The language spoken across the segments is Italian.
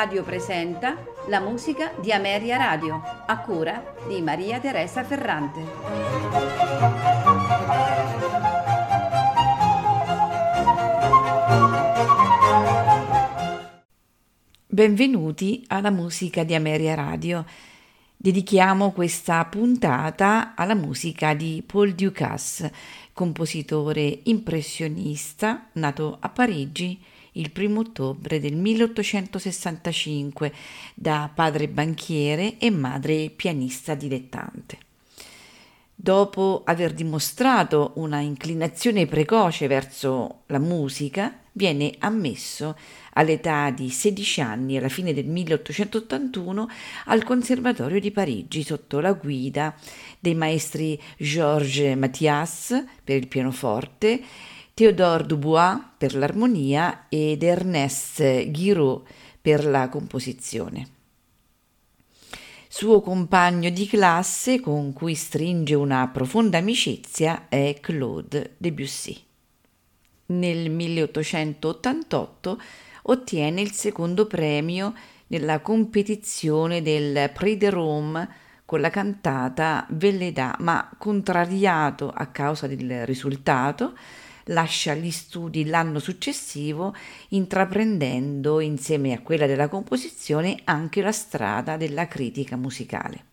Radio presenta la musica di Ameria Radio, a cura di Maria Teresa Ferrante. Benvenuti alla musica di Ameria Radio. Dedichiamo questa puntata alla musica di Paul Ducasse, compositore impressionista nato a Parigi il primo ottobre del 1865 da padre banchiere e madre pianista dilettante. Dopo aver dimostrato una inclinazione precoce verso la musica, viene ammesso all'età di 16 anni, alla fine del 1881, al Conservatorio di Parigi sotto la guida dei maestri Georges Mathias per il pianoforte Théodore Dubois per l'armonia ed Ernest Guiraud per la composizione. Suo compagno di classe con cui stringe una profonda amicizia è Claude Debussy. Nel 1888 ottiene il secondo premio nella competizione del Prix de Rome con la cantata Velleda, ma contrariato a causa del risultato, lascia gli studi l'anno successivo, intraprendendo insieme a quella della composizione anche la strada della critica musicale.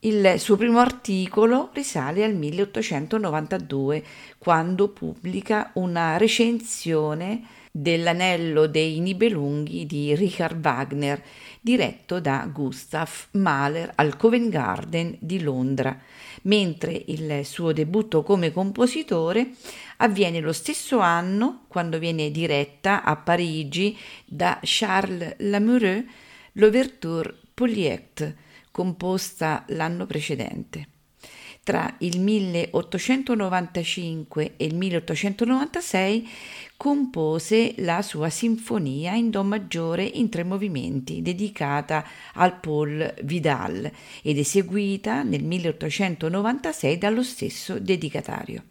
Il suo primo articolo risale al 1892, quando pubblica una recensione dell'Anello dei Nibelunghi di Richard Wagner, diretto da Gustav Mahler al Covent Garden di Londra, mentre il suo debutto come compositore avviene lo stesso anno quando viene diretta a Parigi da Charles Lamoureux l'Ouverture Poliette, composta l'anno precedente. Tra il 1895 e il 1896 compose la sua sinfonia in Do maggiore in tre movimenti, dedicata al Paul Vidal ed eseguita nel 1896 dallo stesso dedicatario.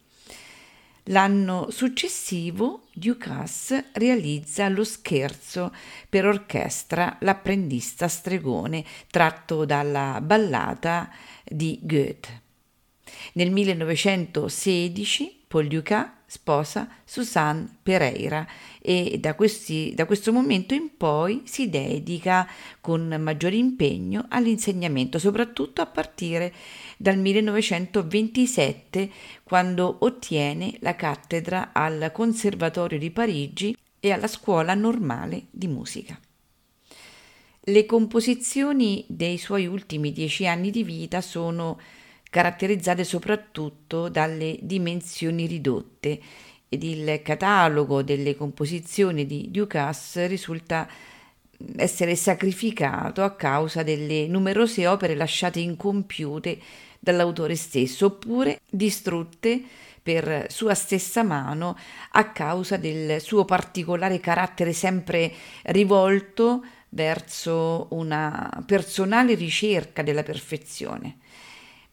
L'anno successivo Ducasse realizza lo scherzo per orchestra L'apprendista stregone, tratto dalla ballata di Goethe. Nel 1916 Paul Dukas sposa Susanne Pereira e da, questi, da, questo momento in poi si dedica con maggiore impegno all'insegnamento, soprattutto a partire dal 1927 quando ottiene la cattedra al Conservatorio di Parigi e alla Scuola Normale di Musica. Le composizioni dei suoi ultimi dieci anni di vita sono caratterizzate soprattutto dalle dimensioni ridotte ed il catalogo delle composizioni di Ducasse risulta essere sacrificato a causa delle numerose opere lasciate incompiute dall'autore stesso oppure distrutte per sua stessa mano a causa del suo particolare carattere sempre rivolto verso una personale ricerca della perfezione.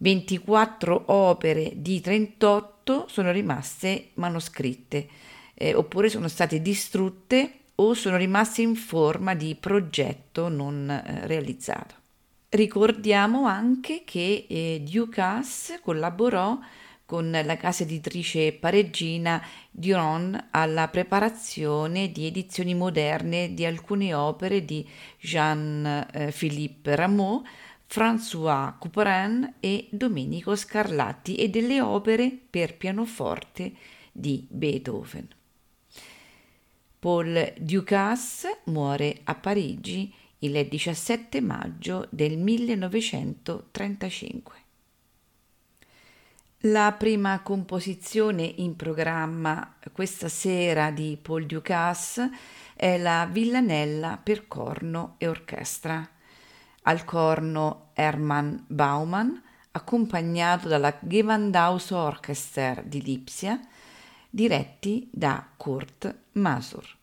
24 opere di 38 sono rimaste manoscritte eh, oppure sono state distrutte o sono rimaste in forma di progetto non eh, realizzato. Ricordiamo anche che eh, Ducasse collaborò con la casa editrice pareggina Durand alla preparazione di edizioni moderne di alcune opere di Jean-Philippe Rameau, François Couperin e Domenico Scarlatti e delle opere per pianoforte di Beethoven. Paul Ducasse muore a Parigi il 17 maggio del 1935. La prima composizione in programma questa sera di Paul Ducasse è la Villanella per corno e orchestra al corno Hermann Baumann, accompagnato dalla Gewandhaus Orchester di Lipsia, diretti da Kurt Masur.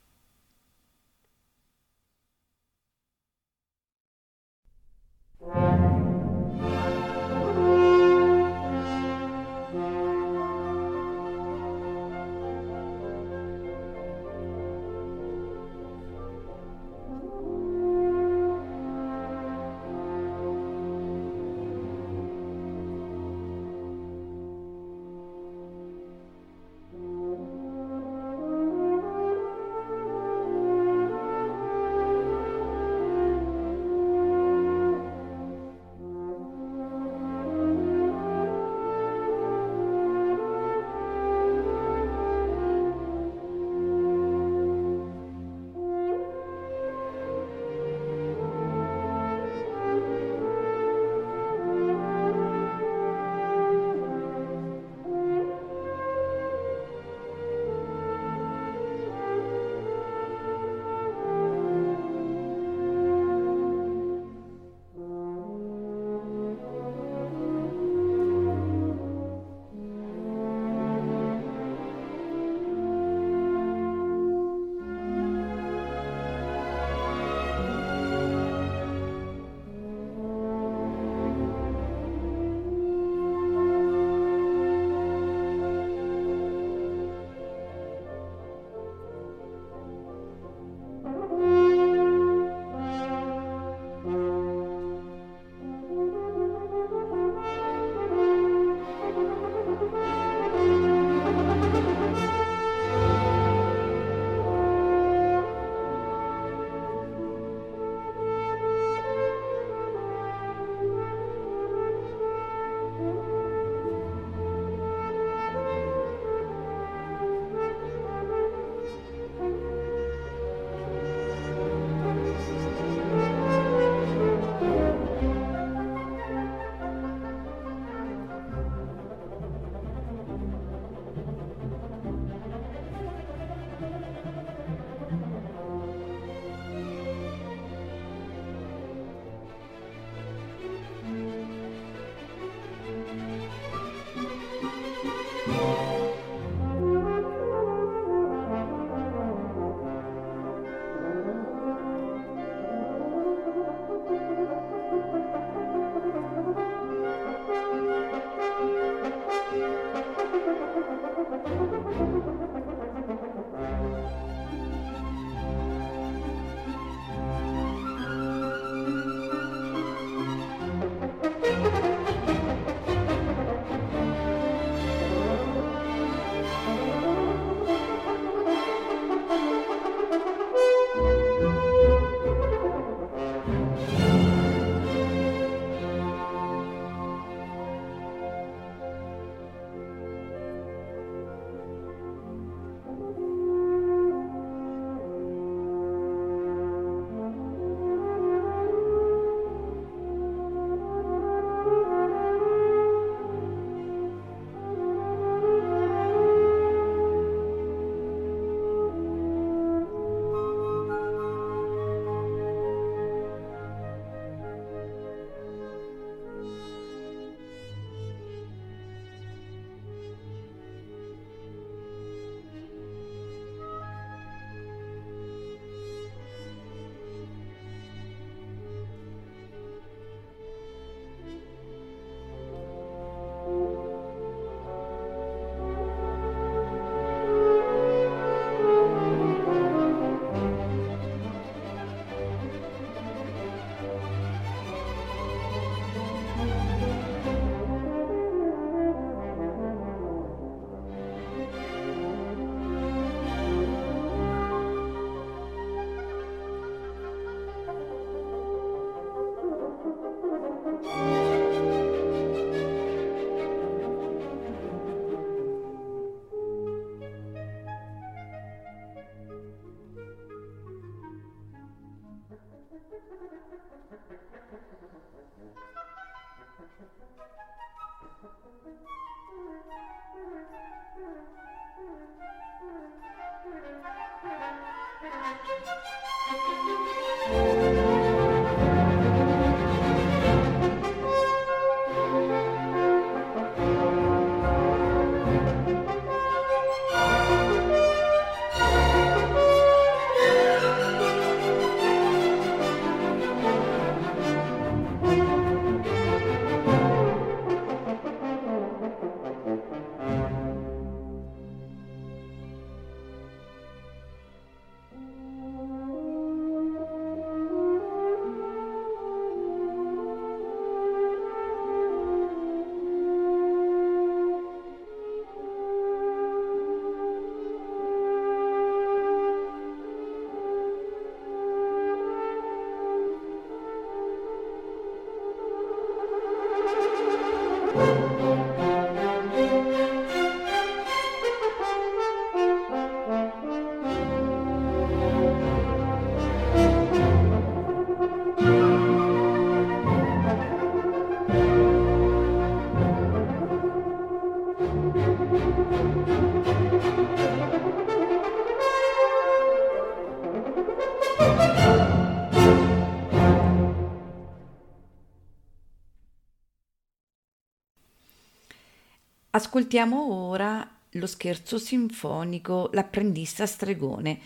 Ascoltiamo ora lo scherzo sinfonico L'apprendista stregone,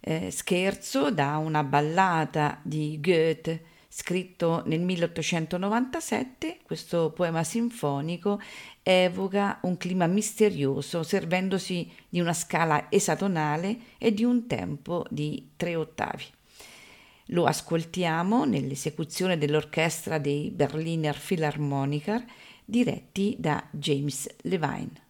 eh, scherzo da una ballata di Goethe scritto nel 1897. Questo poema sinfonico evoca un clima misterioso servendosi di una scala esatonale e di un tempo di tre ottavi. Lo ascoltiamo nell'esecuzione dell'orchestra dei Berliner Philharmoniker diretti da James Levine.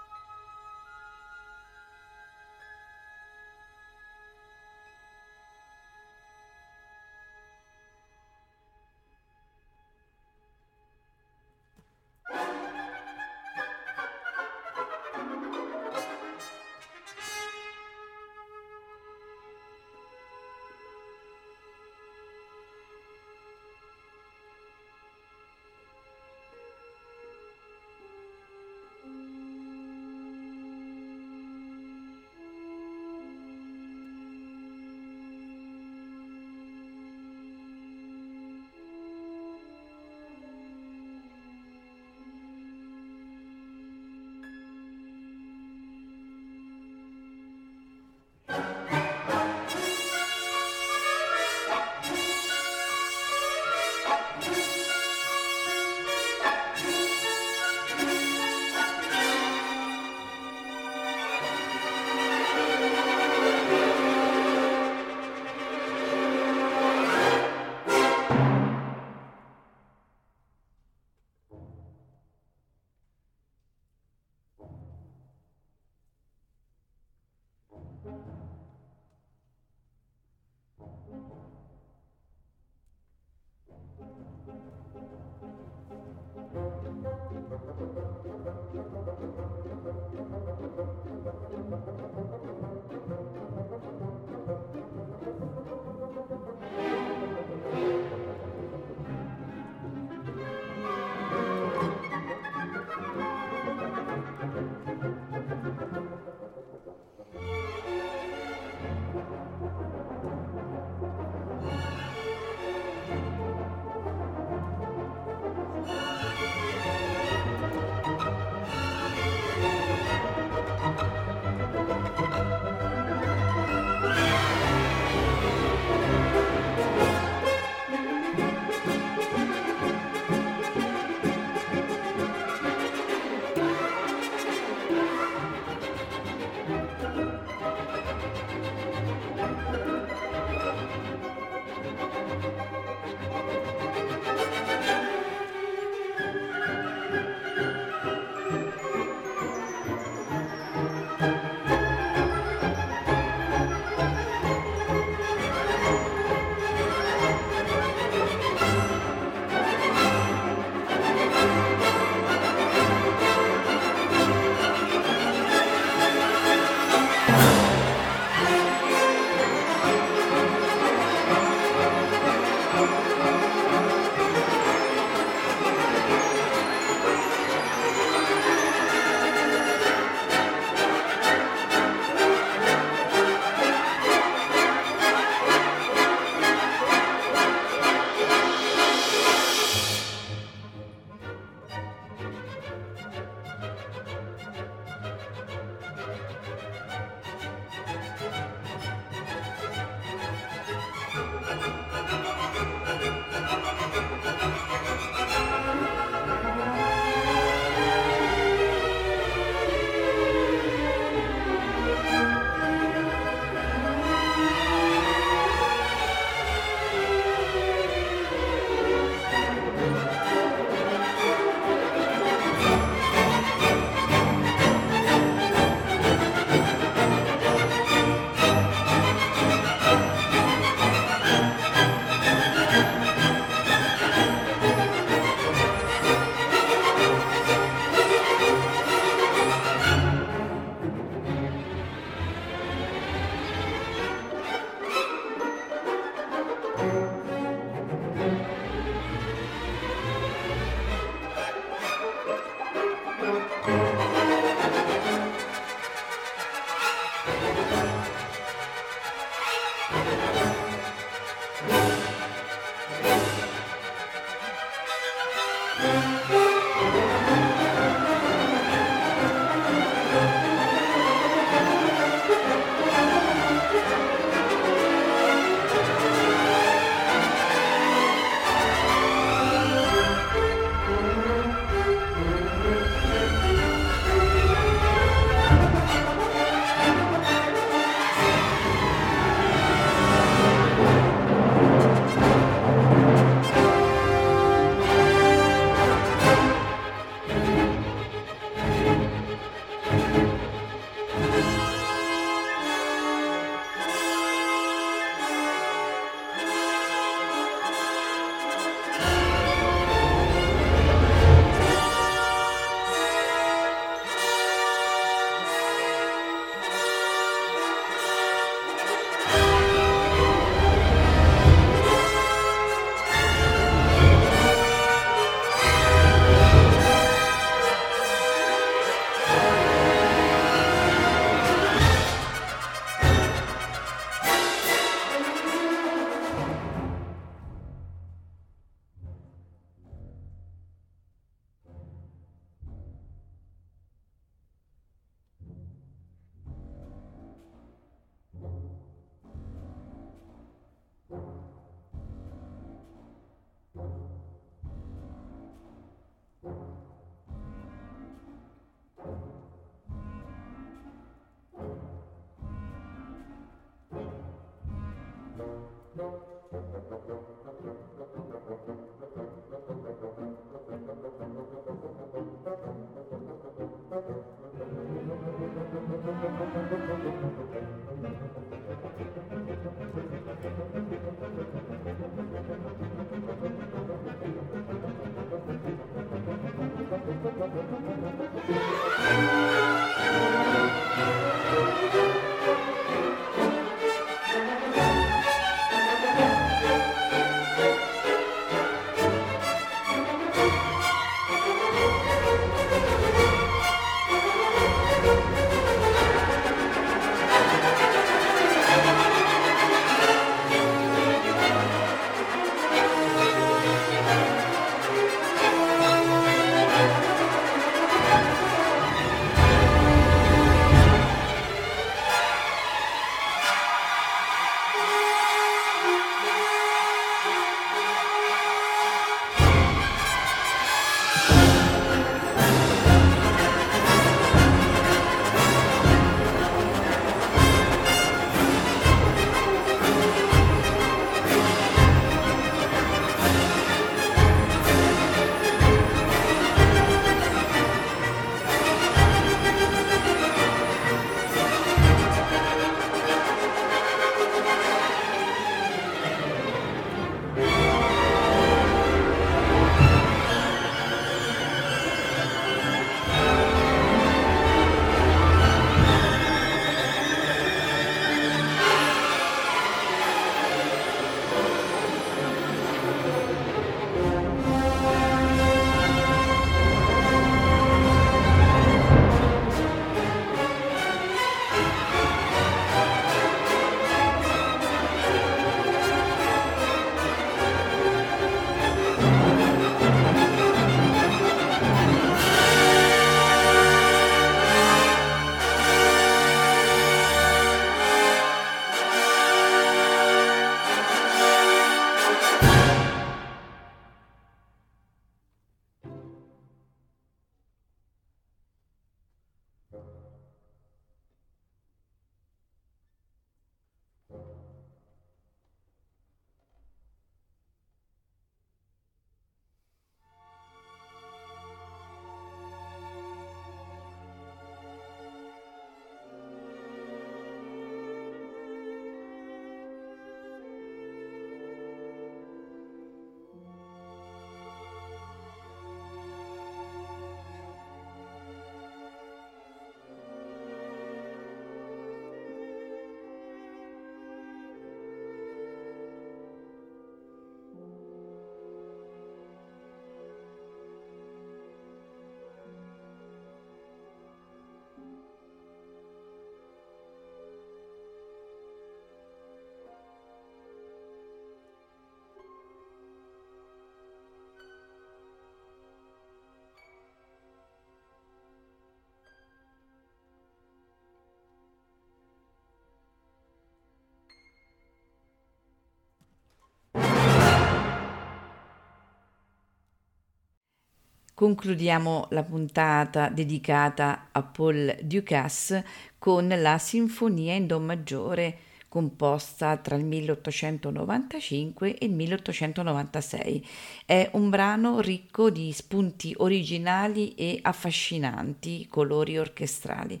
Concludiamo la puntata dedicata a Paul Ducasse con la Sinfonia in Do maggiore composta tra il 1895 e il 1896. È un brano ricco di spunti originali e affascinanti colori orchestrali.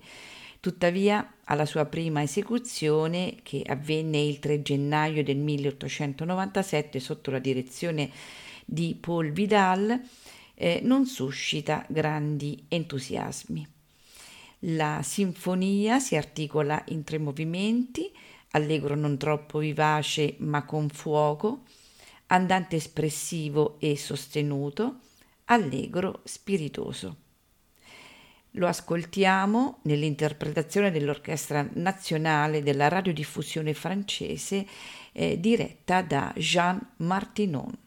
Tuttavia, alla sua prima esecuzione, che avvenne il 3 gennaio del 1897 sotto la direzione di Paul Vidal, eh, non suscita grandi entusiasmi. La sinfonia si articola in tre movimenti, allegro non troppo vivace ma con fuoco, andante espressivo e sostenuto, allegro spiritoso. Lo ascoltiamo nell'interpretazione dell'Orchestra Nazionale della Radiodiffusione francese eh, diretta da Jean Martinon.